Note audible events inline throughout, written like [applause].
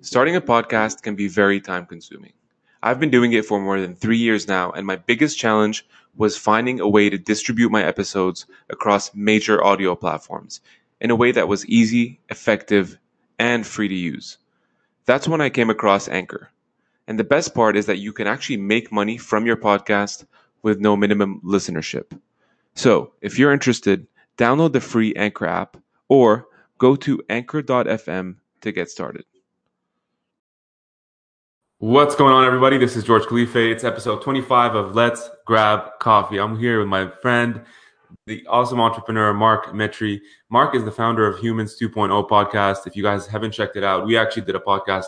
Starting a podcast can be very time consuming. I've been doing it for more than three years now, and my biggest challenge was finding a way to distribute my episodes across major audio platforms in a way that was easy, effective, and free to use. That's when I came across Anchor. And the best part is that you can actually make money from your podcast with no minimum listenership. So if you're interested, download the free Anchor app or go to anchor.fm to get started. What's going on, everybody? This is George Khalife. It's episode 25 of Let's Grab Coffee. I'm here with my friend, the awesome entrepreneur, Mark Metry. Mark is the founder of Humans 2.0 podcast. If you guys haven't checked it out, we actually did a podcast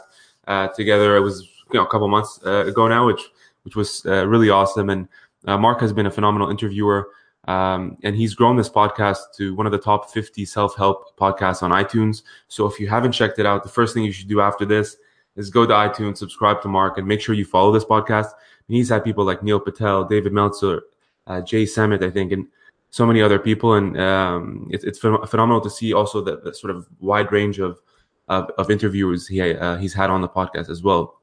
uh, together. It was you know a couple months uh, ago now, which which was uh, really awesome. And uh, Mark has been a phenomenal interviewer. Um, and he's grown this podcast to one of the top 50 self help podcasts on iTunes. So if you haven't checked it out, the first thing you should do after this is go to iTunes, subscribe to Mark, and make sure you follow this podcast. And he's had people like Neil Patel, David Meltzer, uh, Jay Samit, I think, and so many other people. And um, it's, it's phenomenal to see also the, the sort of wide range of of, of interviewers he uh, he's had on the podcast as well,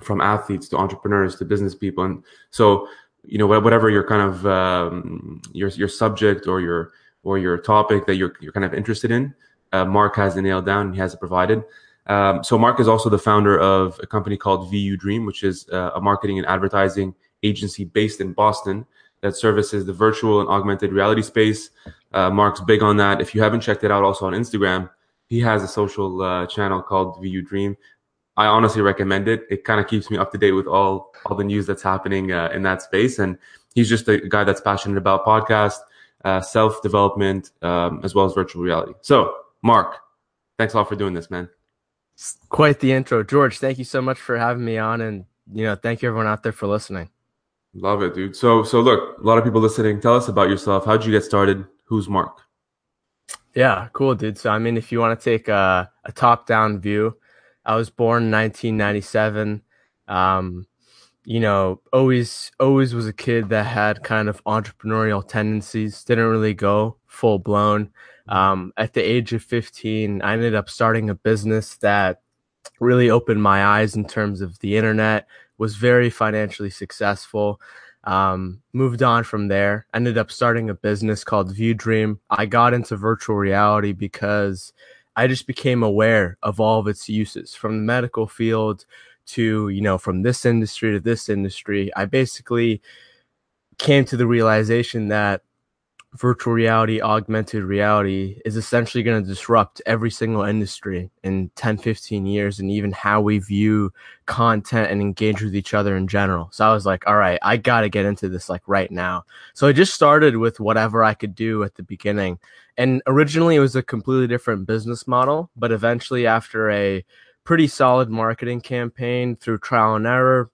from athletes to entrepreneurs to business people. And so, you know, whatever your kind of um, your your subject or your or your topic that you're you're kind of interested in, uh, Mark has it nailed down. He has it provided. Um, so Mark is also the founder of a company called VU Dream, which is uh, a marketing and advertising agency based in Boston that services the virtual and augmented reality space. Uh, Mark's big on that. If you haven't checked it out, also on Instagram, he has a social uh, channel called VU Dream. I honestly recommend it. It kind of keeps me up to date with all all the news that's happening uh, in that space, and he's just a guy that's passionate about podcast, uh, self development, um, as well as virtual reality. So, Mark, thanks a lot for doing this, man. Quite the intro, George. Thank you so much for having me on, and you know, thank you everyone out there for listening. Love it, dude. So, so look, a lot of people listening. Tell us about yourself. How'd you get started? Who's Mark? Yeah, cool, dude. So, I mean, if you want to take a, a top-down view, I was born in 1997. Um, you know, always, always was a kid that had kind of entrepreneurial tendencies. Didn't really go full blown. Um, at the age of 15, I ended up starting a business that really opened my eyes in terms of the internet, was very financially successful. Um, moved on from there, ended up starting a business called VU Dream. I got into virtual reality because I just became aware of all of its uses from the medical field to, you know, from this industry to this industry. I basically came to the realization that virtual reality, augmented reality is essentially going to disrupt every single industry in 10, 15 years and even how we view content and engage with each other in general. So I was like, all right, I got to get into this like right now. So I just started with whatever I could do at the beginning. And originally it was a completely different business model, but eventually after a pretty solid marketing campaign through trial and error,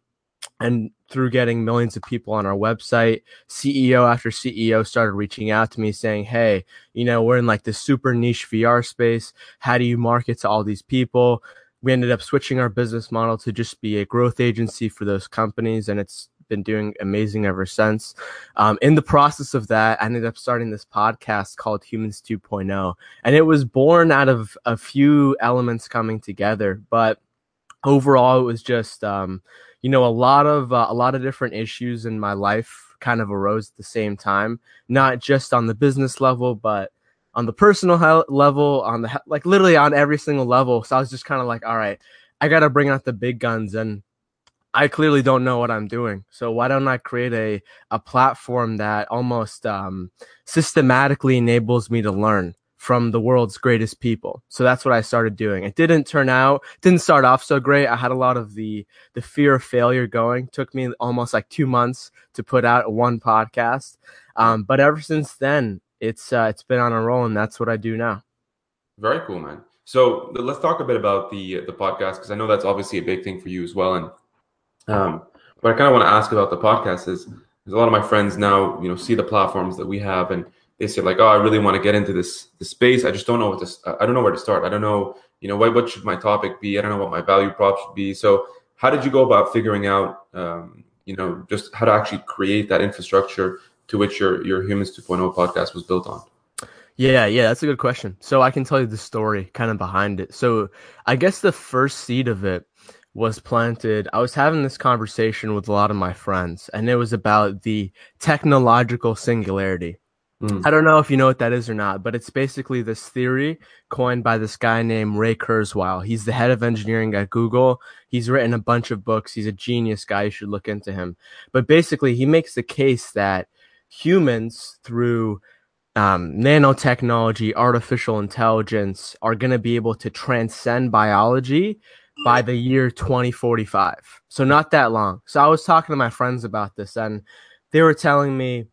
and through getting millions of people on our website, CEO after CEO started reaching out to me saying, Hey, you know, we're in like this super niche VR space. How do you market to all these people? We ended up switching our business model to just be a growth agency for those companies. And it's been doing amazing ever since. Um, in the process of that, I ended up starting this podcast called Humans 2.0. And it was born out of a few elements coming together. But overall, it was just, um, you know, a lot of uh, a lot of different issues in my life kind of arose at the same time, not just on the business level, but on the personal level, on the like literally on every single level. So I was just kind of like, all right, I got to bring out the big guns and I clearly don't know what I'm doing. So why don't I create a a platform that almost um, systematically enables me to learn? From the world's greatest people. So that's what I started doing. It didn't turn out, didn't start off so great. I had a lot of the the fear of failure going. It took me almost like two months to put out one podcast. Um, but ever since then, it's uh, it's been on a roll, and that's what I do now. Very cool, man. So let's talk a bit about the the podcast because I know that's obviously a big thing for you as well. And um, what I kind of want to ask about the podcast is, is a lot of my friends now, you know, see the platforms that we have and they say like, oh, I really want to get into this this space. I just don't know what this. I don't know where to start. I don't know, you know, what what should my topic be? I don't know what my value prop should be. So, how did you go about figuring out, um, you know, just how to actually create that infrastructure to which your your Humans 2.0 podcast was built on? Yeah, yeah, that's a good question. So I can tell you the story kind of behind it. So I guess the first seed of it was planted. I was having this conversation with a lot of my friends, and it was about the technological singularity. Mm. I don't know if you know what that is or not, but it's basically this theory coined by this guy named Ray Kurzweil. He's the head of engineering at Google. He's written a bunch of books. He's a genius guy. You should look into him. But basically, he makes the case that humans, through um, nanotechnology, artificial intelligence are going to be able to transcend biology by the year 2045. So, not that long. So, I was talking to my friends about this, and they were telling me,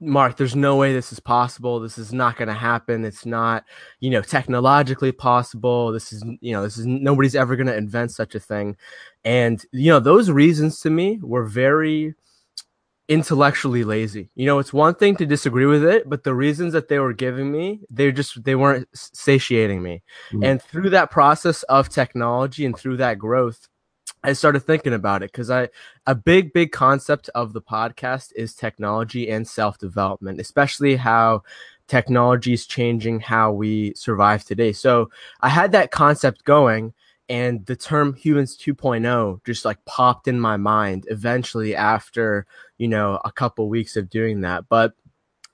Mark, there's no way this is possible. This is not going to happen. It's not, you know, technologically possible. This is, you know, this is nobody's ever going to invent such a thing. And, you know, those reasons to me were very, intellectually lazy. You know, it's one thing to disagree with it, but the reasons that they were giving me, they just they weren't satiating me. Mm-hmm. And through that process of technology and through that growth, I started thinking about it because I a big big concept of the podcast is technology and self-development, especially how technology is changing how we survive today. So, I had that concept going and the term humans 2.0 just like popped in my mind eventually after you know a couple weeks of doing that. But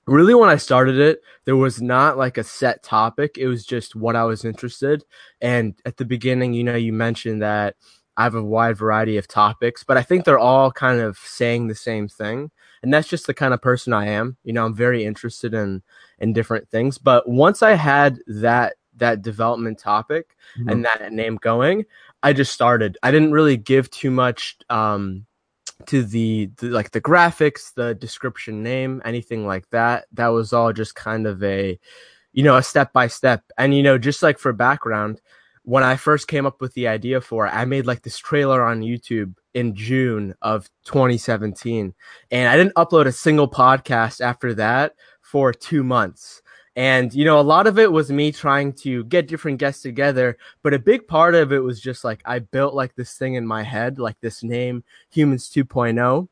really when i started it there was not like a set topic. It was just what i was interested. And at the beginning you know you mentioned that i have a wide variety of topics but i think they're all kind of saying the same thing and that's just the kind of person i am you know i'm very interested in in different things but once i had that that development topic mm-hmm. and that name going, I just started. I didn't really give too much um, to the, the, like the graphics, the description name, anything like that. That was all just kind of a you know, a step by step. And you know, just like for background, when I first came up with the idea for it, I made like this trailer on YouTube in June of 2017. And I didn't upload a single podcast after that for 2 months. And, you know, a lot of it was me trying to get different guests together, but a big part of it was just like I built like this thing in my head, like this name, Humans 2.0,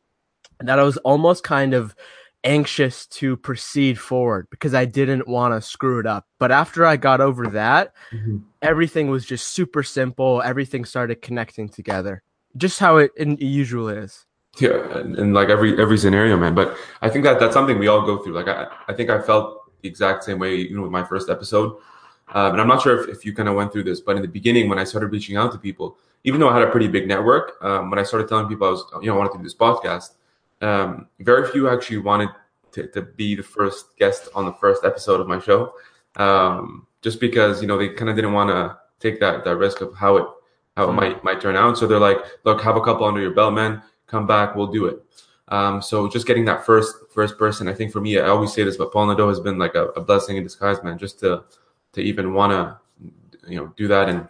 that I was almost kind of anxious to proceed forward because I didn't want to screw it up. But after I got over that, mm-hmm. everything was just super simple. Everything started connecting together, just how it, it usually is. Yeah, and, and, like every every scenario, man. But I think that that's something we all go through. Like I, I think I felt the exact same way, you know, with my first episode. Um, and I'm not sure if, if you kind of went through this, but in the beginning, when I started reaching out to people, even though I had a pretty big network, um, when I started telling people I was, you know, I wanted to do this podcast, um, very few actually wanted to, to, be the first guest on the first episode of my show, um, just because you know they kind of didn't want to take that that risk of how it how it might might turn out. So they're like, look, have a couple under your belt, man. Come back, we'll do it. Um, so just getting that first first person, I think for me, I always say this, but Paul Nadeau has been like a, a blessing in disguise, man. Just to to even want to you know do that and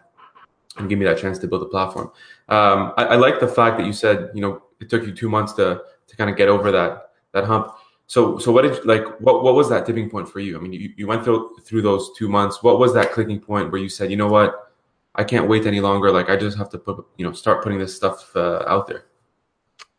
and give me that chance to build a platform. Um, I, I, like the fact that you said you know it took you two months to to kind of get over that that hump. So so what did like what what was that tipping point for you? I mean, you, you went through through those two months. What was that clicking point where you said, you know what, I can't wait any longer. Like I just have to put you know start putting this stuff uh, out there.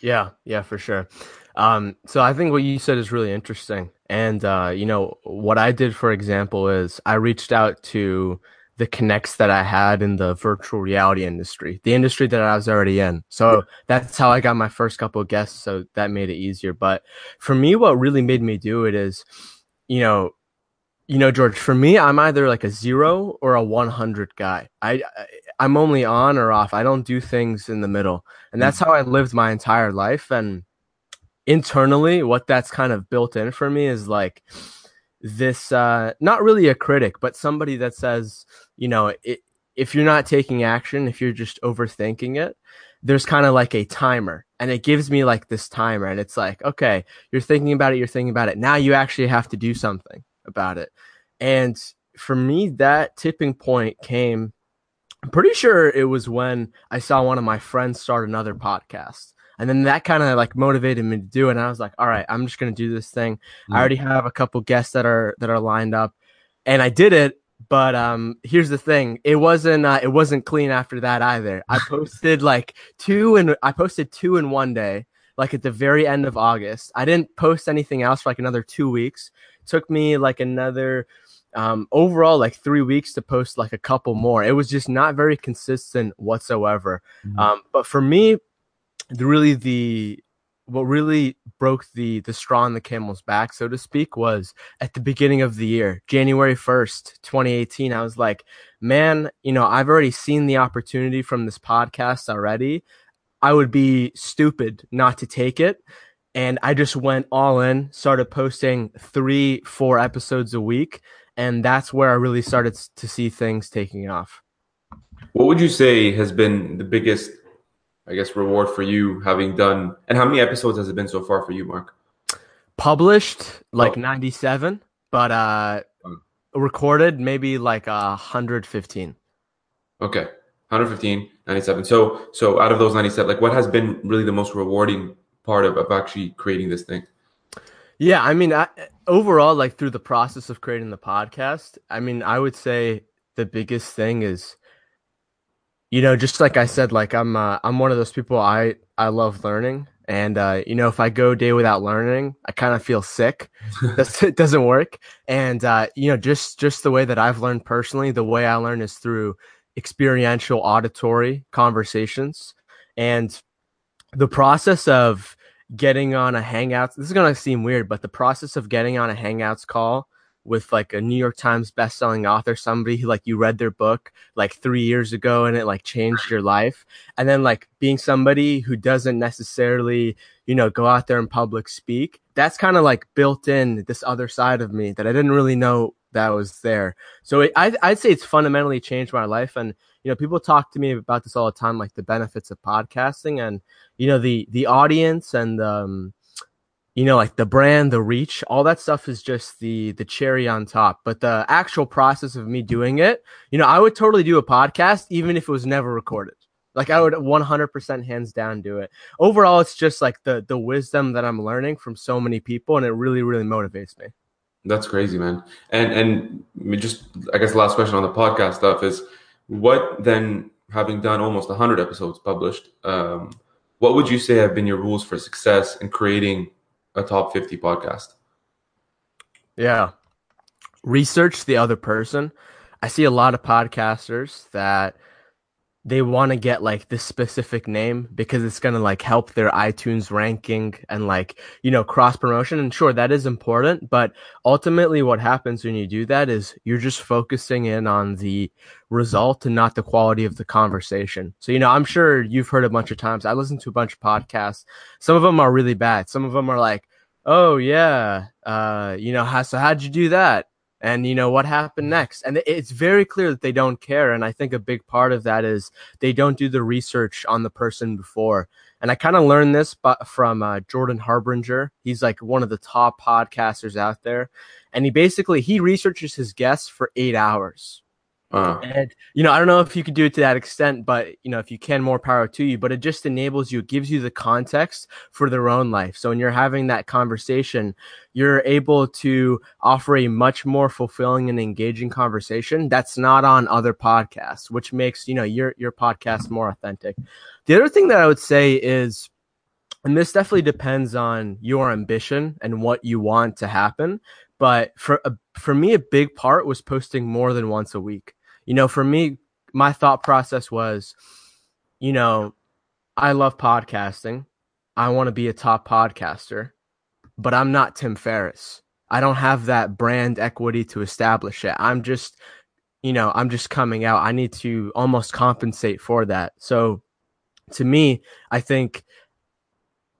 Yeah, yeah, for sure. Um, so I think what you said is really interesting. And uh, you know, what I did, for example, is I reached out to the connects that I had in the virtual reality industry, the industry that I was already in. So that's how I got my first couple of guests. So that made it easier. But for me, what really made me do it is, you know, you know, George, for me, I'm either like a zero or a 100 guy. I, I'm only on or off. I don't do things in the middle. And that's mm. how I lived my entire life. And internally, what that's kind of built in for me is like this uh, not really a critic, but somebody that says, you know, it, if you're not taking action, if you're just overthinking it, there's kind of like a timer and it gives me like this timer and it's like okay you're thinking about it you're thinking about it now you actually have to do something about it. And for me, that tipping point came, I'm pretty sure it was when I saw one of my friends start another podcast. And then that kind of like motivated me to do it. And I was like, all right, I'm just going to do this thing. Mm-hmm. I already have a couple guests that are, that are lined up and I did it. But um, here's the thing: it wasn't uh, it wasn't clean after that either. I [laughs] posted like two and I posted two in one day, like at the very end of August. I didn't post anything else for like another two weeks took me like another um, overall like three weeks to post like a couple more. It was just not very consistent whatsoever. Mhm. Um, but for me, the really the what really broke the the straw on the camel's back, so to speak, was at the beginning of the year, January first, twenty eighteen. I was like, man, you know, I've already seen the opportunity from this podcast already. I would be stupid not to take it. And I just went all in, started posting three, four episodes a week. And that's where I really started to see things taking off. What would you say has been the biggest, I guess, reward for you having done, and how many episodes has it been so far for you, Mark? Published like Oh. 97, but uh, Oh. recorded maybe like uh, 115. Okay. 115, 97. So, so out of those 97, like what has been really the most rewarding part of, of actually creating this thing? Yeah, I mean, I, overall, like through the process of creating the podcast, I mean, I would say the biggest thing is, you know, just like I said, like I'm, uh, I'm one of those people. I, I love learning, and uh, you know, if I go a day without learning, I kind of feel sick. [laughs] That's, it doesn't work, and uh, you know, just, just the way that I've learned personally, the way I learn is through experiential auditory conversations, and the process of getting on a hangouts this is going to seem weird but the process of getting on a hangouts call with like a new york times bestselling author somebody who like you read their book like three years ago and it like changed your life. And then like being somebody who doesn't necessarily you know go out there in public speak that's kind of like built in this other side of me that i didn't really know that was there. So it, I'd, I'd say it's fundamentally changed my life and you know people talk to me about this all the time like the benefits of podcasting and you know the the audience and um you know like the brand the reach all that stuff is just the the cherry on top. But the actual process of me doing it you know i would totally do a podcast even if it was never recorded. Like i would 100% hands down do it. Overall it's just like the the wisdom that i'm learning from so many people and it really really motivates me. That's crazy, man. And and just I guess the last question on the podcast stuff is what then having done almost 100 episodes published, um, what would you say have been your rules for success in creating a top 50 podcast? Yeah. Research the other person. I see a lot of podcasters that they want to get like this specific name because it's going to like help their iTunes ranking and like, you know, cross promotion. And sure, that is important. But ultimately, what happens when you do that is you're just focusing in on the result and not the quality of the conversation. So, you know, I'm sure you've heard a bunch of times. I listen to a bunch of podcasts. Some of them are really bad. Some of them are like, oh, yeah, uh, you know, how, so how'd you do that? And you know what happened next? And it's very clear that they don't care and i think a big part of that is they don't do the research on the person before. And i kind of learned this from uh, jordan harbinger. He's like one of the top podcasters out there. And he basically he researches his guests for eight hours Uh, and you know, I don't know if you could do it to that extent, but you know, if you can, more power to you. But it just enables you, it gives you the context for their own life. So when you're having that conversation, you're able to offer a much more fulfilling and engaging conversation that's not on other podcasts, which makes you know your your podcast more authentic. The other thing that I would say is and this definitely depends on your ambition and what you want to happen but for a, for me a big part was posting more than once a week you know for me my thought process was you know i love podcasting. I want to be a top podcaster but i'm not tim ferriss. I don't have that brand equity to establish it. I'm just you know i'm just coming out. I need to almost compensate for that. So to me i think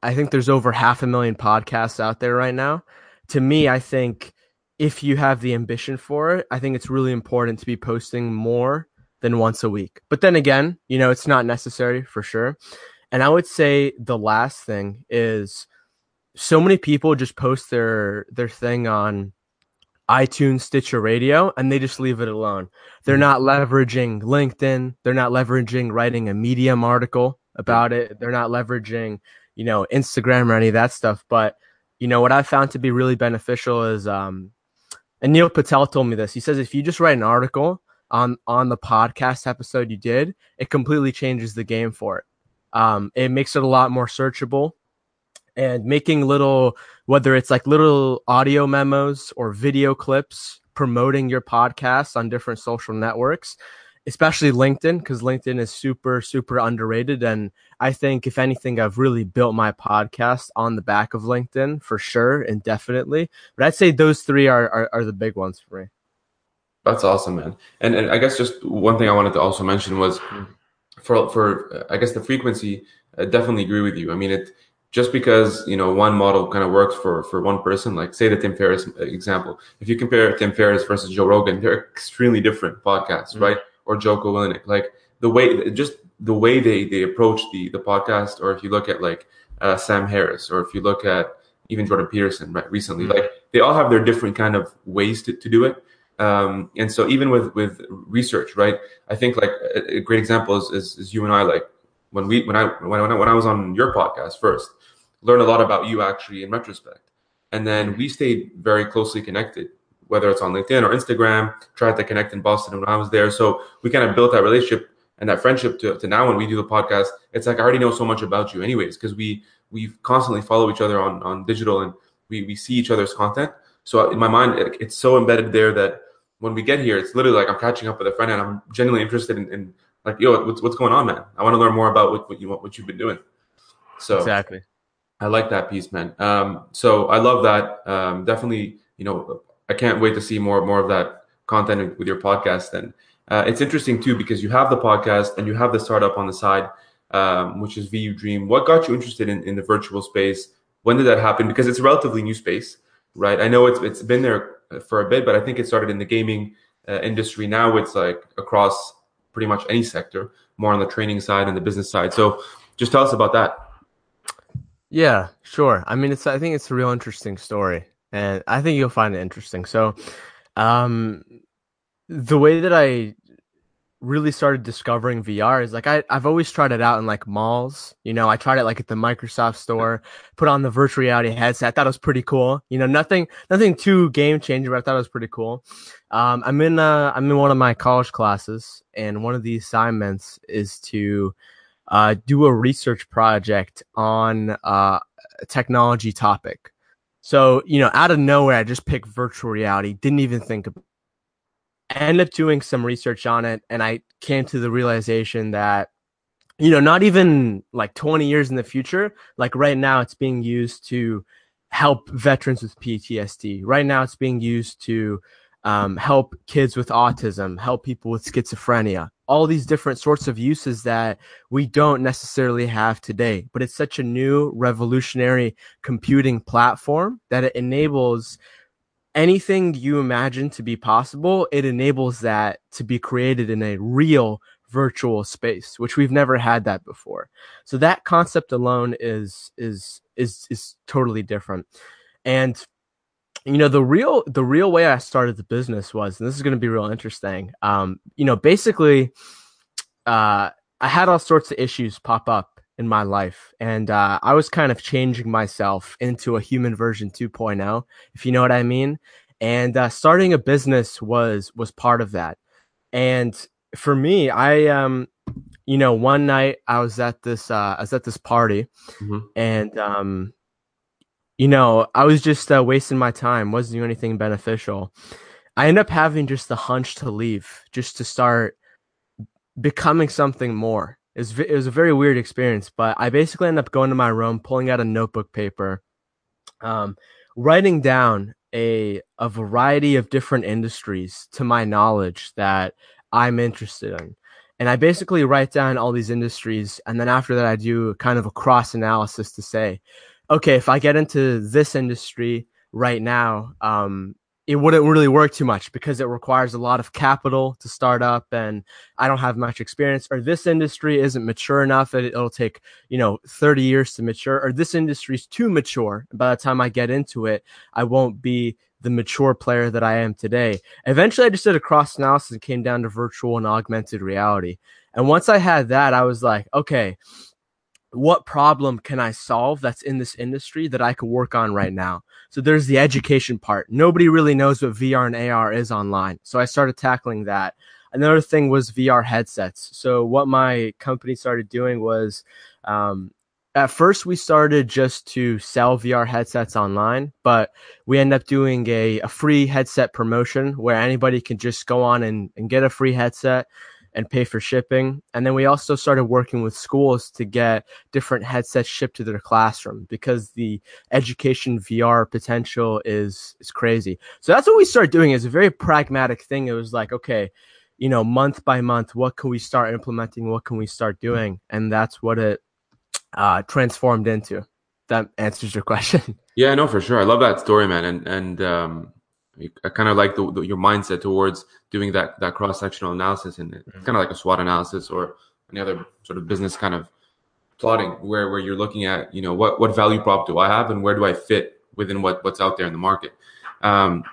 I think there's over half a million podcasts out there right now. To me, I think if you have the ambition for it, I think it's really important to be posting more than once a week. But then again, you know, it's not necessary for sure. And I would say the last thing is so many people just post their their thing on iTunes, Stitcher Radio, and they just leave it alone. They're not leveraging LinkedIn. They're not leveraging writing a Medium article about it. They're not leveraging you know, Instagram or any of that stuff. But, you know, what I found to be really beneficial is, um, and Neil Patel told me this. He says if you just write an article on on the podcast episode you did, it completely changes the game for it. Um, it makes it a lot more searchable, and making little whether it's like little audio memos or video clips promoting your podcast on different social networks especially LinkedIn, because LinkedIn is super, super underrated. And I think, if anything, I've really built my podcast on the back of LinkedIn for sure and definitely. But I'd say those three are, are, are the big ones for me. That's awesome, man. And, and I guess just one thing I wanted to also mention was for, for I guess the frequency, I definitely agree with you. I mean, it just because you know one model kind of works for for one person like say the tim ferriss example if you compare tim ferriss versus joe rogan they're extremely different podcasts mm-hmm. right or Jocko Willink. Like the way, just the way they they approach the the podcast, or if you look at like uh, Sam Harris, or if you look at even Jordan Peterson, right? Recently, mm-hmm. like they all have their different kind of ways to, to do it. Um, and so even with with research, right? I think like a, a great example is, is, is you and I like when we when I when I when I was on your podcast first, learned a lot about you actually in retrospect, and then we stayed very closely connected whether it's on LinkedIn or Instagram, tried to connect in Boston when I was there. So we kind of built that relationship and that friendship to, to now when we do the podcast, it's like I already know so much about you anyways, because we we constantly follow each other on, on digital and we, we see each other's content. So in my mind, it, it's so embedded there that when we get here, it's literally like I'm catching up with a friend and I'm genuinely interested in, in like, yo, what's, what's going on, man? I want to learn more about what, what you what you've been doing. So exactly. I like that piece, man. Um, so I love that. Um, definitely, you know, I can't wait to see more more of that content with your podcast. And uh, it's interesting too because you have the podcast and you have the startup on the side, um, which is VU Dream. What got you interested in, in the virtual space? When did that happen? Because it's a relatively new space, right? I know it's it's been there for a bit, but I think it started in the gaming uh, industry. Now it's like across pretty much any sector, more on the training side and the business side. So just tell us about that. Yeah, sure. I mean, it's I think it's a real interesting story and I think you'll find it interesting. So, um, the way that I really started discovering VR is like I, I've always tried it out in like malls. You know, I tried it like at the Microsoft store, put on the virtual reality headset. I thought it was pretty cool. You know, nothing nothing too game changing, but I thought it was pretty cool. Um, I'm in uh, I'm in one of my college classes, and one of the assignments is to uh, do a research project on uh, a technology topic. So, you know, out of nowhere, I just picked virtual reality, didn't even think about I ended up doing some research on it and I came to the realization that, you know, not even like 20 years in the future, like right now it's being used to help veterans with PTSD. Right now it's being used to um, help kids with autism, help people with schizophrenia, all these different sorts of uses that we don't necessarily have today. But it's such a new revolutionary computing platform that it enables anything you imagine to be possible. It enables that to be created in a real virtual space, which we've never had that before. So that concept alone is is is is totally different. And you know the real the real way i started the business was and this is going to be real interesting um you know basically uh i had all sorts of issues pop up in my life and uh, i was kind of changing myself into a human version 2.0 if you know what i mean and uh, starting a business was was part of that and for me i um you know one night i was at this uh i was at this party mm-hmm. and um you know, I was just uh, wasting my time, wasn't doing anything beneficial. I end up having just the hunch to leave, just to start becoming something more. It was, it was a very weird experience, but I basically end up going to my room, pulling out a notebook paper, um, writing down a a variety of different industries to my knowledge that I'm interested in. And I basically write down all these industries, and then after that, I do kind of a cross analysis to say, okay, if I get into this industry right now, um, it wouldn't really work too much because it requires a lot of capital to start up and I don't have much experience or this industry isn't mature enough and it'll take, you know, 30 years to mature or this industry is too mature. By the time I get into it, I won't be the mature player that I am today. Eventually I just did a cross analysis and came down to virtual and augmented reality. And once I had that, I was like, okay, what problem can I solve that's in this industry that I could work on right now? So there's the education part. Nobody really knows what VR and AR is online. So I started tackling that. Another thing was VR headsets. So what my company started doing was um, at first we started just to sell VR headsets online, but we end up doing a, a free headset promotion where anybody can just go on and, and get a free headset and pay for shipping. And then we also started working with schools to get different headsets shipped to their classroom because the education VR potential is is crazy. So that's what we started doing. It's a very pragmatic thing. It was like, okay, you know, month by month, what can we start implementing? What can we start doing? And that's what it uh, transformed into. That answers your question. [laughs] Yeah, no, for sure. I love that story, man. And and um, I kind of like the, the, your mindset towards doing that that cross sectional analysis and mm-hmm. kind of like a SWOT analysis or any other sort of business kind of plotting where where you're looking at you know what what value prop do I have and where do I fit within what what's out there in the market. Um,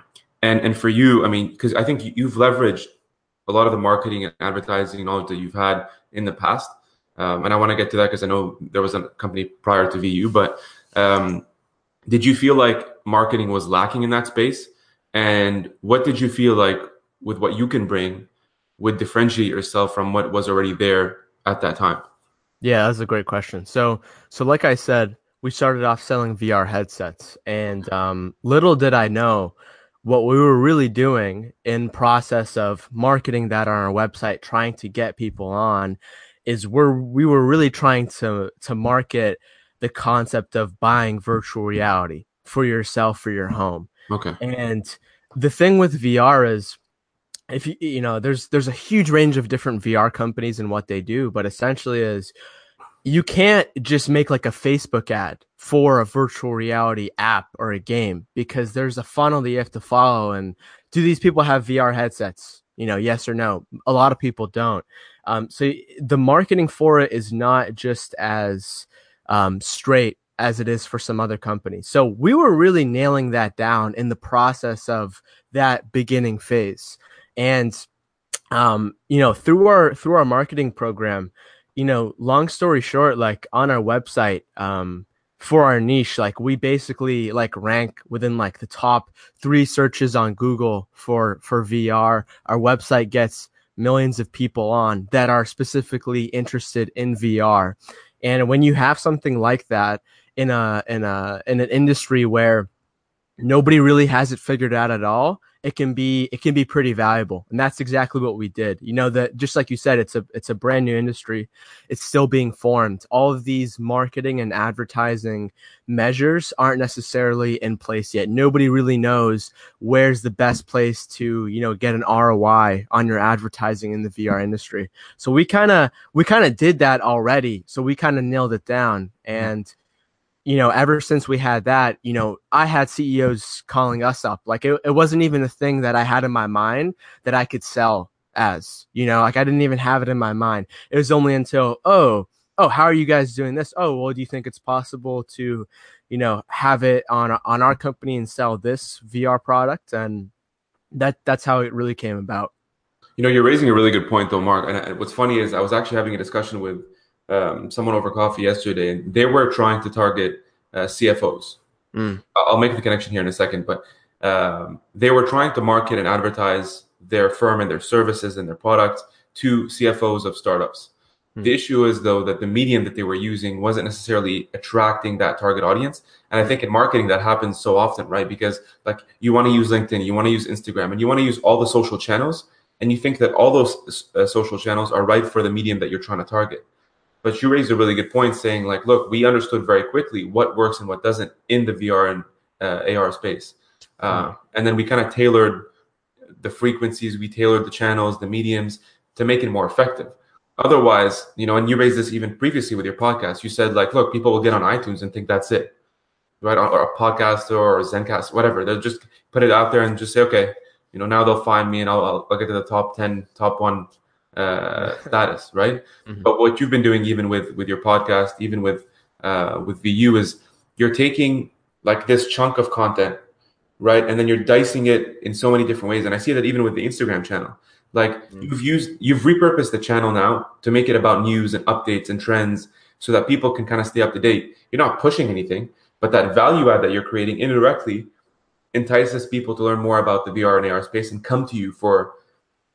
and and for you, I mean, because I think you've leveraged a lot of the marketing and advertising knowledge that you've had in the past. Um, and I want to get to that because I know there was a company prior to VU, but um, did you feel like marketing was lacking in that space? And what did you feel like with what you can bring would differentiate yourself from what was already there at that time? Yeah, that's a great question. So, so like I said, we started off selling VR headsets, and um, little did I know what we were really doing in process of marketing that on our website, trying to get people on, is we're we were really trying to to market the concept of buying virtual reality for yourself for your home. Okay. And the thing with VR is if you you know there's there's a huge range of different VR companies and what they do, but essentially is you can't just make like a Facebook ad for a virtual reality app or a game because there's a funnel that you have to follow and do these people have VR headsets? You know, yes or no. A lot of people don't. Um, so the marketing for it is not just as um, straight as it is for some other companies. So we were really nailing that down in the process of that beginning phase. And um, you know, through our through our marketing program, you know, long story short, like on our website, um, for our niche, like we basically like rank within like the top three searches on Google for for VR. Our website gets millions of people on that are specifically interested in VR. And when you have something like that, in a in a in an industry where nobody really has it figured out at all it can be it can be pretty valuable. And that's exactly what we did. You know that just like you said it's a it's a brand new industry. It's still being formed. All of these marketing and advertising measures aren't necessarily in place yet. Nobody really knows where's the best place to you know get an ROI on your advertising in the VR industry. So we kind of we kind of did that already. So we kind of nailed it down. Mm-hmm. And you know, ever since we had that, you know, I had CEOs calling us up. Like it, it wasn't even a thing that I had in my mind that I could sell as, you know, like I didn't even have it in my mind. It was only until, oh, oh, how are you guys doing this? Oh, well, do you think it's possible to, you know, have it on on our company and sell this VR product? And that that's how it really came about. You know, you're raising a really good point, though, Mark. And what's funny is I was actually having a discussion with um, someone over coffee yesterday, and they were trying to target uh, CFOs. Mm. I'll make the connection here in a second, but um, they were trying to market and advertise their firm and their services and their products to CFOs of startups. Mm. The issue is though that the medium that they were using wasn't necessarily attracting that target audience. And I think in marketing that happens so often, right? Because like you want to use LinkedIn, you want to use Instagram, and you want to use all the social channels, and you think that all those uh, social channels are right for the medium that you're trying to target. But you raised a really good point saying, like, look, we understood very quickly what works and what doesn't in the VR and uh, AR space. Uh, mm-hmm. And then we kind of tailored the frequencies, we tailored the channels, the mediums to make it more effective. Otherwise, you know, and you raised this even previously with your podcast. You said, like, look, people will get on iTunes and think that's it, right? Or a podcast or a Zencast, whatever. They'll just put it out there and just say, okay, you know, now they'll find me and I'll, I'll get to the top 10, top one uh, [laughs] status, right? Mm-hmm. But what you've been doing, even with with your podcast, even with uh, with VU, is you're taking like this chunk of content, right, and then you're dicing it in so many different ways. And I see that even with the Instagram channel, like mm-hmm. you've used, you've repurposed the channel now to make it about news and updates and trends, so that people can kind of stay up to date. You're not pushing anything, but that value add that you're creating indirectly entices people to learn more about the VR and AR space and come to you for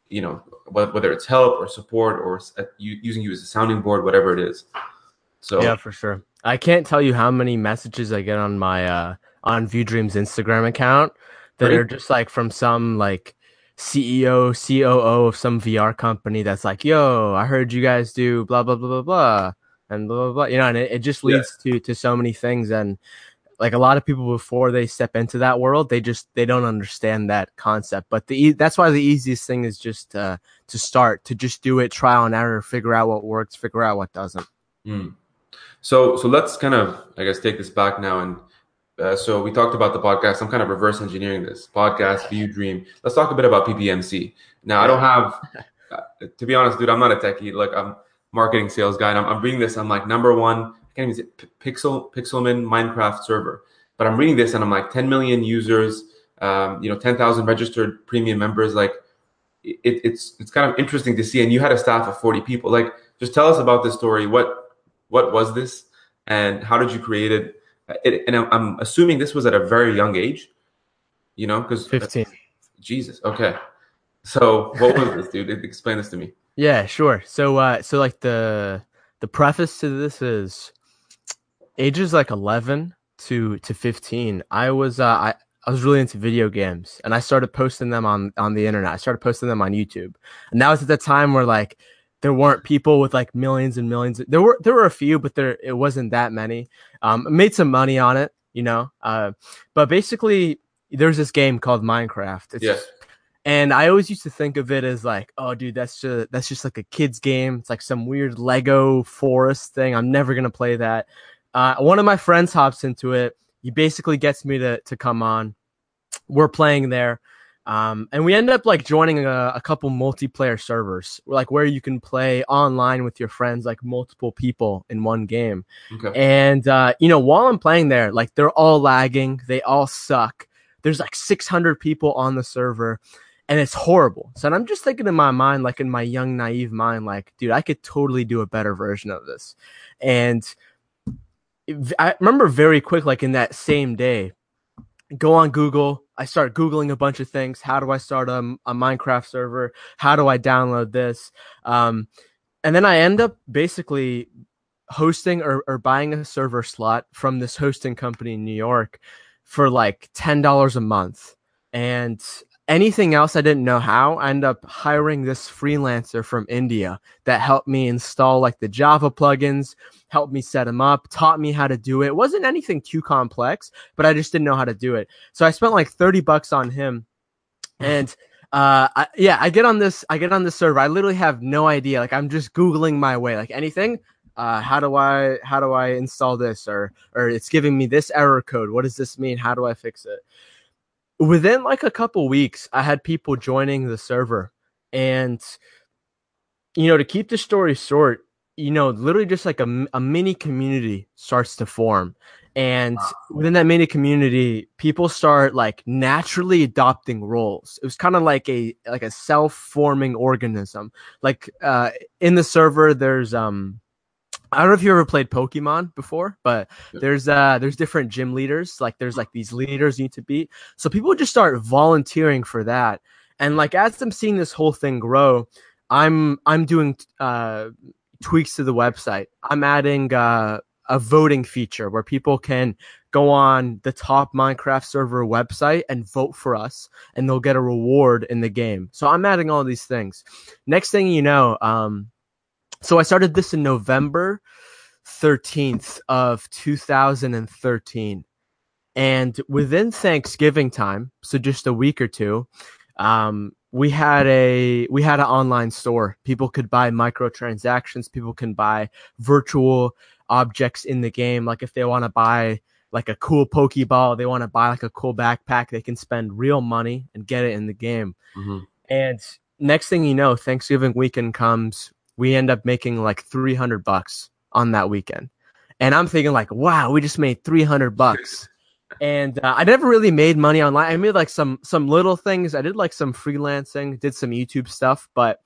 you know whether it's help or support or using you as a sounding board, whatever it is. So yeah, for sure. I can't tell you how many messages I get on my uh on VU Dream's Instagram account that Really? are just like from some like CEO, COO of some VR company that's like, "Yo, I heard you guys do blah blah blah blah blah." And blah blah blah, you know, and it, it just Yeah. leads to to so many things. And like a lot of people before they step into that world, they just they don't understand that concept. But the that's why the easiest thing is just uh, to start, to just do it, trial and error, figure out what works, figure out what doesn't. Mm. So, so let's kind of, I guess, take this back now. And uh, so we talked about the podcast. I'm kind of reverse engineering this podcast, VU Dream. Let's talk a bit about PPMC. Now, I don't have, uh, to be honest, dude, I'm not a techie. Like, I'm marketing sales guy. And I'm, I'm reading this. I'm like, number one, can't even say Pixel, Pixelmon Minecraft server. But I'm reading this and I'm like, 10 million users, um, you know, 10,000 registered premium members. Like, it, it's it's kind of interesting to see. And you had a staff of 40 people. Like, just tell us about this story. What what was this and how did you create it, it and I'm, I'm assuming this was at a very young age you know because 15. jesus okay so what was this dude explain this to me Yeah, sure. So uh so like the the preface to this is ages like 11 to to 15. I was uh I I was really into video games and I started posting them on on the internet. I started posting them on YouTube. And that was at the time where like there weren't people with like millions and millions. There were there were a few, but there it wasn't that many. Um I made some money on it, you know. Uh but basically there's this game called Minecraft. It's yeah and I always used to think of it as like, oh, dude, that's just that's just like a kid's game. It's like some weird Lego forest thing. I'm never gonna play that. Uh, one of my friends hops into it. He basically gets me to to come on. We're playing there, um, and we end up like joining a, a couple multiplayer servers, like where you can play online with your friends, like multiple people in one game. okay And uh, you know, while I'm playing there, like they're all lagging, they all suck. There's like 600 people on the server, and it's horrible. So I'm just thinking in my mind, like in my young naive mind, like, dude, I could totally do a better version of this. And I remember very quick, like in that same day, go on Google. I start Googling a bunch of things. How do I start a, a Minecraft server? How do I download this? Um, and then I end up basically hosting or, or buying a server slot from this hosting company in New York for like $10 a month. And anything else I didn't know how, I end up hiring this freelancer from India that helped me install like the Java plugins, helped me set them up, taught me how to do it. it wasn't anything too complex, but I just didn't know how to do it. So I spent like 30 bucks on him. And uh I, yeah, I get on this I get on this server. I literally have no idea. Like I'm just googling my way. Like anything uh, how do I how do I install this or or it's giving me this error code. What does this mean? How do I fix it? Within like a couple weeks, I had people joining the server, and you know to keep the story short, you know literally just like a, a mini community starts to form. And within that mini community, people start like naturally adopting roles. It was kind of like a like a self-forming organism. Like uh, in the server, there's um I don't know if you ever played Pokemon before, but there's uh there's different gym leaders. Like there's like these leaders you need to beat. So people just start volunteering for that. And like as I'm seeing this whole thing grow, I'm I'm doing uh tweaks to the website. I'm adding uh a voting feature where people can go on the top Minecraft server website and vote for us and they'll get a reward in the game. So I'm adding all these things. Next thing you know, um so I started this in November 13th of 2013. And within Thanksgiving time, so just a week or two, um, we had a we had an online store. People could buy microtransactions. People can buy virtual objects in the game. Like if they want to buy like a cool Pokeball, they want to buy like a cool backpack, they can spend real money and get it in the game. Mhm. And next thing you know, Thanksgiving weekend comes. We end up making like 300 bucks on that weekend. And I'm thinking like, wow, we just made 300 bucks. [laughs] And uh, I never really made money online. I made like some some little things. I did like some freelancing, did some YouTube stuff, but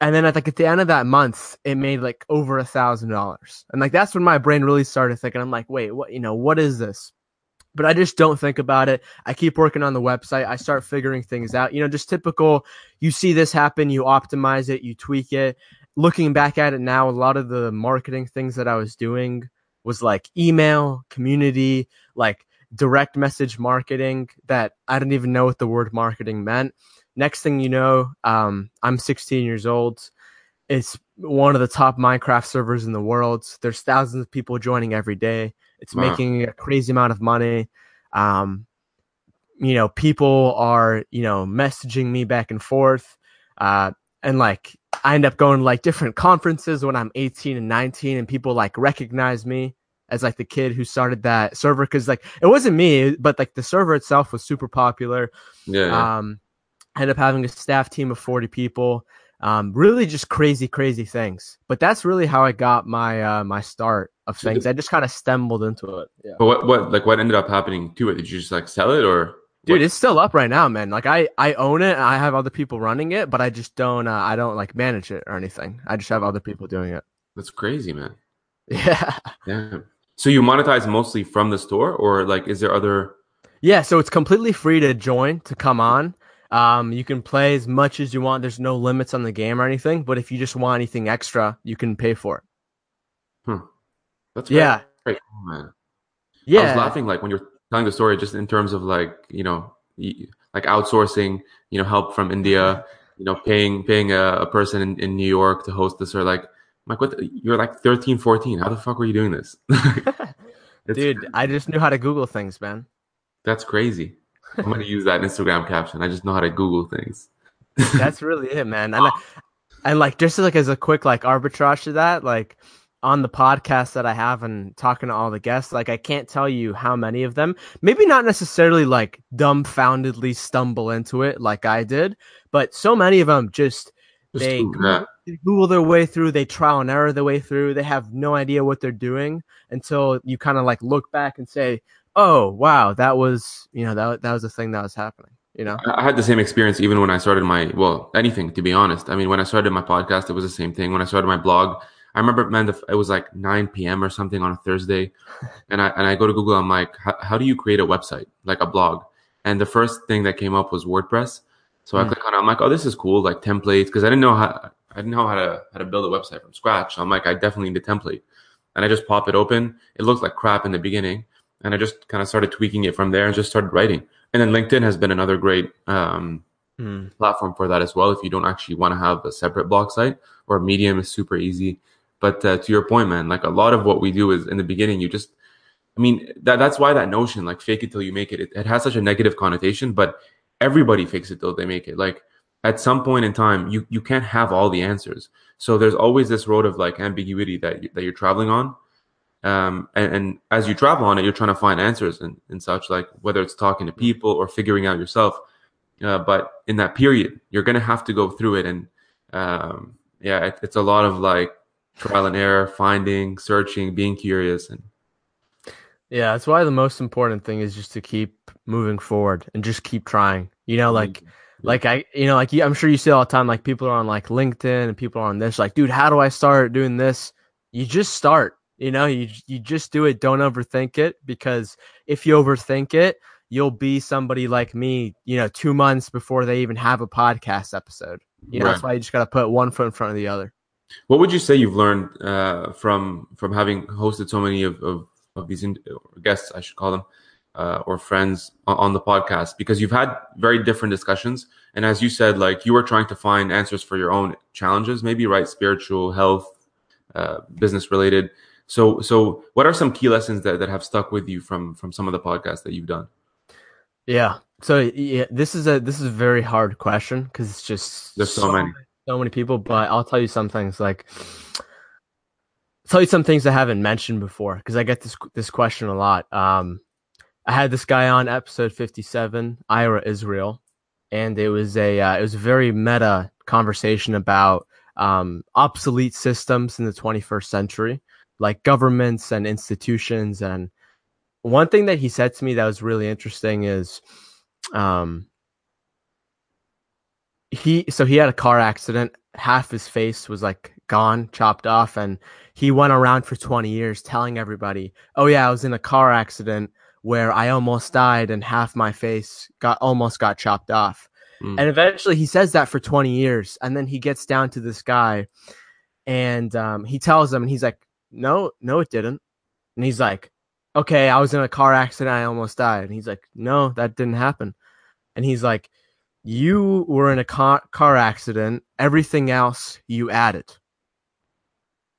and then at like at the end of that month, it made like over a thousand dollars. And like that's when my brain really started thinking. I'm like, wait, what? You know, what is this? But I just don't think about it. I keep working on the website. I start figuring things out. You know, just typical. You see this happen, you optimize it, you tweak it. Looking back at it now, a lot of the marketing things that I was doing was like email, community, like direct message marketing that I didn't even know what the word marketing meant. Next thing you know, um, I'm 16 years old. It's one of the top Minecraft servers in the world. There's thousands of people joining every day. It's Wow. making a crazy amount of money. Um, you know, people are, you know, messaging me back and forth. Uh, and like, I end up going to like different conferences when I'm 18 and 19, and people like recognize me as like the kid who started that server. Cause like, it wasn't me, but like the server itself was super popular. Yeah, yeah. Um, I ended up having a staff team of 40 people. Um, really just crazy, crazy things. But that's really how I got my uh, my start of things. I just kind of stumbled into it. Yeah. but what what like what ended up happening to it? Did you just like sell it or Dude, what- it's still up right now, man. Like I, I own it. And I have other people running it, but I just don't. Uh, I don't like manage it or anything. I just have other people doing it. that's crazy, man. [laughs] Yeah, Yeah. So you monetize mostly from the store, or like is there other? yeah. So it's completely free to join to come on. Um, you can play as much as you want. There's no limits on the game or anything. But if you just want anything extra, you can pay for it. That's Yeah, Great, cool, man. yeah. I was laughing like when you're telling the story, just in terms of like you know, like outsourcing, you know, help from India, you know, paying paying a, a person in, in New York to host this, or like, like what? The, you're like 13, 14. How the fuck were you doing this? [laughs] [laughs] Dude, I just knew how to Google things, man. that's crazy. I'm gonna use that Instagram caption. I just know how to Google things. That's really it, man. [laughs] And and like just like as a quick like arbitrage to that, like on the podcast that I have and talking to all the guests, like I can't tell you how many of them, maybe not necessarily like dumbfoundedly stumble into it like I did, but so many of them just Just they Google that. Google, their way through, they trial and error their way through, they have no idea what they're doing until you kind of like look back and say, "Oh, wow, that was, you know, that that was the thing that was happening." You know? I had the same experience even when I started my well anything to be honest. I mean, when I started my podcast, it was the same thing. When I started my blog, I remember man, it was like 9 p.m. or something on a Thursday, [laughs] and I and I go to Google. I'm like, how, how do you create a website like a blog? And the first thing that came up was WordPress. So I Hmm. click on it. I'm like, oh, this is cool, like templates, because I didn't know how I didn't know how to how to build a website from scratch. So I'm like, I definitely need a template, and I just pop it open. It looked like crap in the beginning, and I just kind of started tweaking it from there and just started writing. And then LinkedIn has been another great um, Hmm. platform for that as well. If you don't actually want to have a separate blog site, or Medium is super easy. But uh, to your point, man, like a lot of what we do is in the beginning, you just, I mean, that that's why that notion, like fake it till you make it, it, it has such a negative connotation. But everybody fakes it till they make it. Like at some point in time, you you can't have all the answers. So there's always this road of like ambiguity that you, that you're traveling on. Um, and, and as you travel on it, you're trying to find answers and, and such, like whether it's talking to people or figuring out yourself. Uh, but in that period, you're going to have to go through it. And um, yeah, it, it's a lot of like trial and error, finding, searching, being curious. And Yeah, that's why the most important thing is just to keep moving forward and just keep trying. You know, like mm-hmm. like I you know, like I'm sure you see all the time like people are on like LinkedIn and people are on this like, dude, how do I start doing this? You just start. You know, you you just do it. Don't overthink it because if you overthink it, you'll be somebody like me, you know, 2 months before they even have a podcast episode. You know, that's why you just got to put one foot in front of the other. What would you say you've learned uh, from from having hosted so many of, of, of these in, guests, I should call them, uh, or friends on, on the podcast? Because you've had very different discussions, and as you said, like you were trying to find answers for your own challenges, maybe right, spiritual, health, uh, business related. So, so what are some key lessons that, that have stuck with you from from some of the podcasts that you've done? Yeah. So yeah, this is a this is a very hard question because it's just There's so many. So many people. But I'll tell you some things like tell you some things I haven't mentioned before because I get this this question a lot. Um, I had this guy on episode fifty seven, Ira Israel, and it was a uh, it was a very meta conversation about um, obsolete systems in the twenty first century, like governments and institutions and one thing that he said to me that was really interesting is um he so he had a car accident half his face was like gone chopped off and he went around for 20 years telling everybody oh yeah i was in a car accident where i almost died and half my face got almost got chopped off Mm. and eventually he says that for 20 years and then he gets down to this guy and um, he tells him and he's like no no it didn't And he's like, okay, I was in a car accident. I almost died. And he's like, no, that didn't happen. And he's like, you were in a car, car accident. Everything else you added.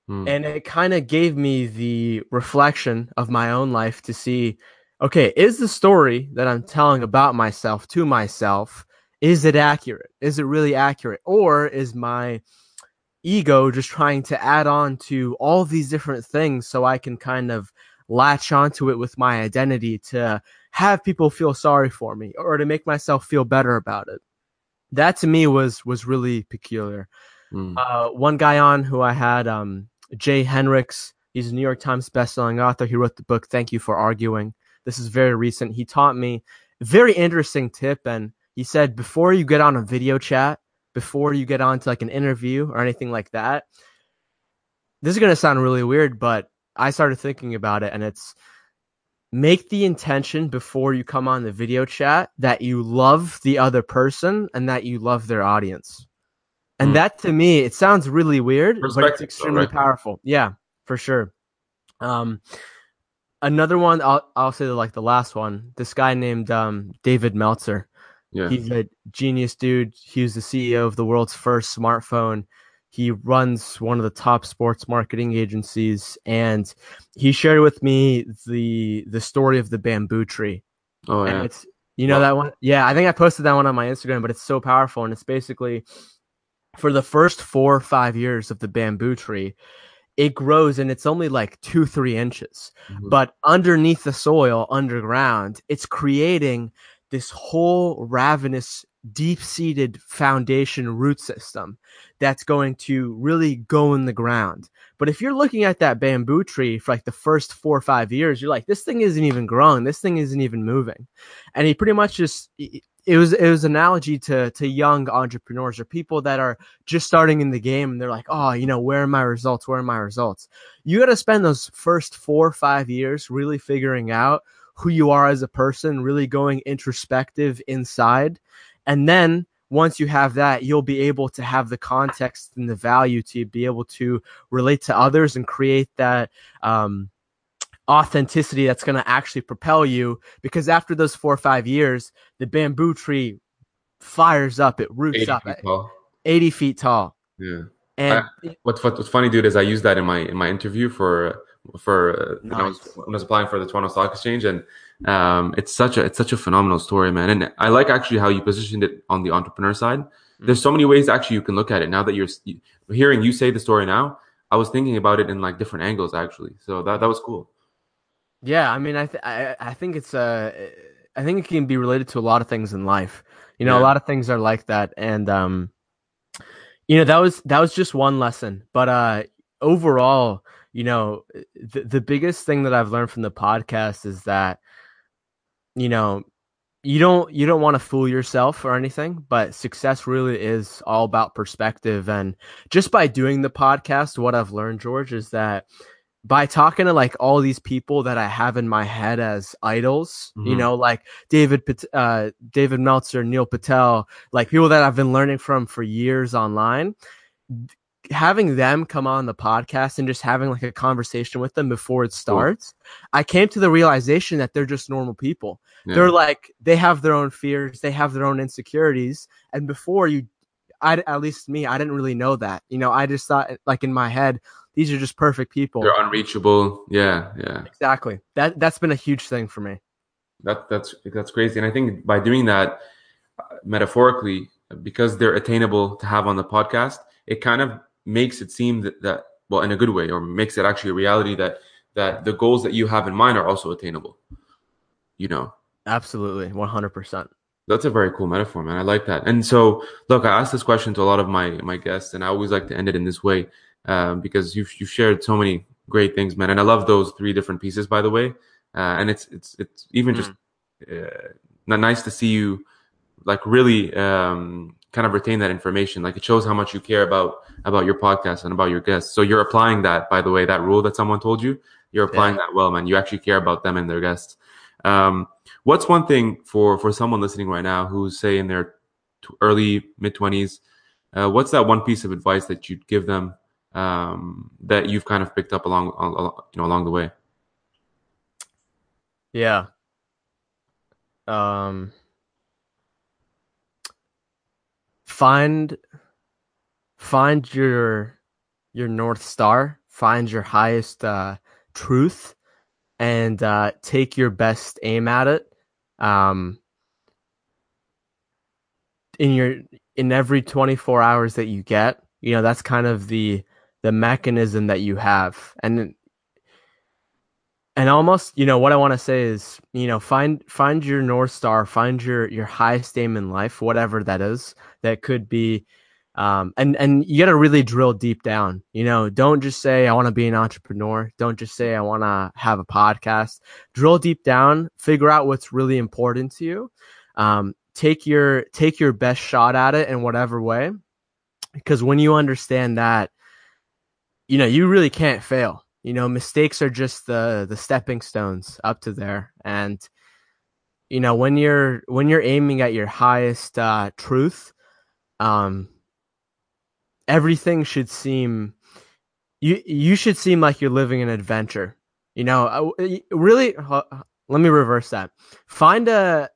Hmm. And it kind of gave me the reflection of my own life to see, okay, is the story that I'm telling about myself to myself, is it accurate? Is it really accurate? Or is my ego just trying to add on to all these different things so I can kind of latch onto it with my identity to have people feel sorry for me or to make myself feel better about it. That to me was was really peculiar. Hmm. Uh, one guy on who I had, um, Jay Heinrichs. He's a New York Times bestselling author. He wrote the book "Thank You for Arguing." This is very recent. He taught me a very interesting tip, and he said before you get on a video chat, before you get on to like an interview or anything like that, this is gonna sound really weird, but I started thinking about it, and it's make the intention before you come on the video chat that you love the other person and that you love their audience. And Hmm. that to me, it sounds really weird, but it's extremely right? powerful. Yeah, for sure. Um, another one, I'll I'll say like the last one. This guy named um David Meltzer. Yeah. He's a genius dude. He was the CEO of the world's first smartphone. He runs one of the top sports marketing agencies, and he shared with me the the story of the bamboo tree. oh And yeah. it's you know Wow. that one. Yeah, I think I posted that one on my Instagram, but it's so powerful, and it's basically for the first four or five years of the bamboo tree, it grows and it's only like two three inches, Mhm. but underneath the soil, underground, it's creating this whole ravenous, deep seated foundation root system that's going to really go in the ground. But if you're looking at that bamboo tree for like the first four or five years, you're like, this thing isn't even growing, this thing isn't even moving. And he pretty much just it was it was analogy to to young entrepreneurs or people that are just starting in the game and they're like, oh, you know, where are my results? Where are my results? You got to spend those first four or five years really figuring out who you are as a person, really going introspective inside. And then once you have that, you'll be able to have the context and the value to be able to relate to others and create that um, authenticity that's going to actually propel you. Because after those four or five years, the bamboo tree fires up, it roots 80 up feet at tall. 80 feet tall. Yeah. And What's what, what's funny, dude, is I used that in my in my interview for for uh, when, I was, when I was applying for the Toronto Stock Exchange, and um, it's such a it's such a phenomenal story, man. And I like actually how you positioned it on the entrepreneur side. There's so many ways actually you can look at it. Now that you're hearing you say the story now, I was thinking about it in like different angles actually. So that that was cool. Yeah, I mean, I th- I I think it's uh, I think it can be related to a lot of things in life. You know, a lot of things are like that, and um, you know, that was that was just one lesson. But uh, overall, you know, the the biggest thing that I've learned from the podcast is that, you know, you don't you don't want to fool yourself or anything, but success really is all about perspective. And just by doing the podcast, what I've learned, George, is that by talking to like all these people that I have in my head as idols, you Mhm. know, like David, uh, David Meltzer, Neil Patel, like people that I've been learning from for years online, having them come on the podcast and just having like a conversation with them before it starts, I came to the realization that they're just normal people. Yeah. They're like, they have their own fears, they have their own insecurities. And before you, I, at least me, I didn't really know that. You know, I just thought like in my head, these are just perfect people. They're unreachable. Yeah, yeah. Exactly. That that's been a huge thing for me. That that's that's crazy. And I think by doing that uh, metaphorically, because they're attainable to have on the podcast, it kind of makes it seem that, that well, in a good way, or makes it actually a reality that that the goals that you have in mind are also attainable. You know, Absolutely, one hundred percent. that's a very cool metaphor, man. I like that. And so, look, I asked this question to a lot of my my guests, and I always like to end it in this way um, because you've you've shared so many great things, man. And I love those three different pieces, by the way. Uh, and it's it's it's even just uh, nice to see you like really um, kind of retain that information. Like it shows how much you care about about your podcast and about your guests. So you're applying that, by the way, that rule that someone told you. You're applying that well, man. You actually care about them and their guests. Um, what's one thing for for someone listening right now who's say in their t- early mid twenties? Uh, what's that one piece of advice that you'd give them um, that you've kind of picked up along, along you know along the way? Yeah. Um find find your your north star, find your highest uh truth and uh take your best aim at it. Um in your in every 24 hours that you get, you know, that's kind of the the mechanism that you have. And and almost you know what i want to say is you know find find your north star find your your highest aim in life whatever that is that could be um and and you got to really drill deep down you know? Don't just say i want to be an entrepreneur. Don't just say i want to have a podcast. Drill deep down figure out what's really important to you um take your take your best shot at it in whatever way because when you understand that you know you really can't fail you know? Mistakes are just the the stepping stones up to there and you know when you're when you're aiming at your highest uh truth um everything should seem you you should seem like you're living an adventure you know? Really let me reverse that. Find a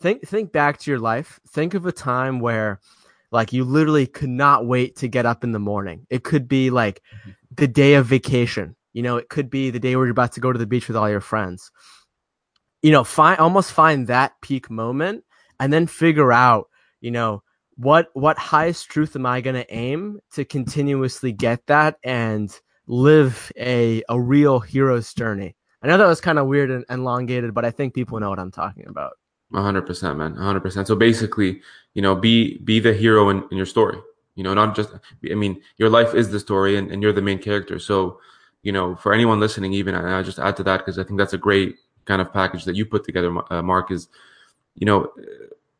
think think back to your life. Think of a time where like you literally could not wait to get up in the morning. It could be like mm-hmm. the day of vacation. You know, it could be the day where you're about to go to the beach with all your friends. You know, find almost find that peak moment and then figure out, you know, what what highest truth am I going to aim to continuously get that and live a a real hero's journey. I know that was kind of weird and elongated, but I think people know what I'm talking about. hundred percent, man. hundred percent. So basically, you know, be be the hero in, in your story you know not just i mean your life is the story and, and you're the main character so you know for anyone listening even and i just add to that because i think that's a great kind of package that you put together uh, mark is you know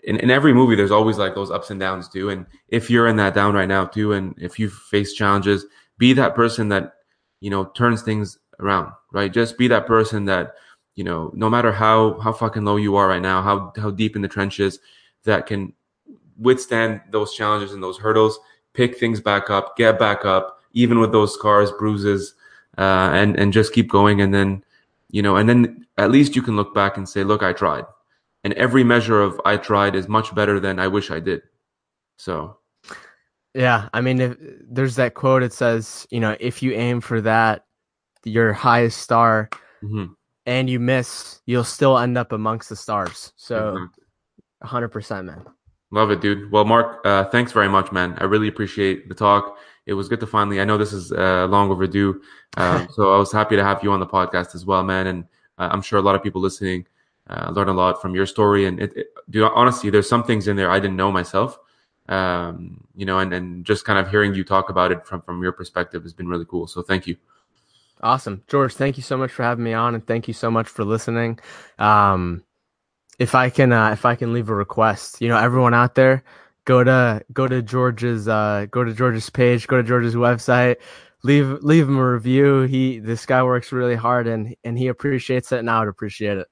in, in every movie there's always like those ups and downs too and if you're in that down right now too and if you face challenges be that person that you know turns things around right just be that person that you know no matter how how fucking low you are right now how how deep in the trenches that can withstand those challenges and those hurdles, pick things back up, get back up, even with those scars, bruises, uh, and and just keep going. And then, you know, and then at least you can look back and say, look, I tried. And every measure of I tried is much better than I wish I did. So. Yeah, I mean, if, there's that quote. It says, you know, if you aim for that, your highest star, mm-hmm. and you miss, you'll still end up amongst the stars. So, hundred percent, man. Love it, dude. Well, Mark, uh, thanks very much, man. I really appreciate the talk. It was good to finally. I know this is uh, long overdue, um, [laughs] so I was happy to have you on the podcast as well, man. And uh, I'm sure a lot of people listening uh, learned a lot from your story. And it, it, dude, honestly, there's some things in there I didn't know myself. Um, you know, and and just kind of hearing you talk about it from from your perspective has been really cool. So thank you. Awesome, George. Thank you so much for having me on, and thank you so much for listening. Um, if I can uh, if I can leave a request, you know, everyone out there, go to go to George's uh, go to George's page, go to George's website, leave leave him a review. He this guy works really hard and and he appreciates it, and I would appreciate it.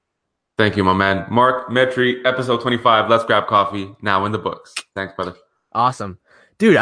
Thank you, my man. Mark Metry, episode twenty five. Let's grab coffee now in the books. Thanks, brother. Awesome, dude.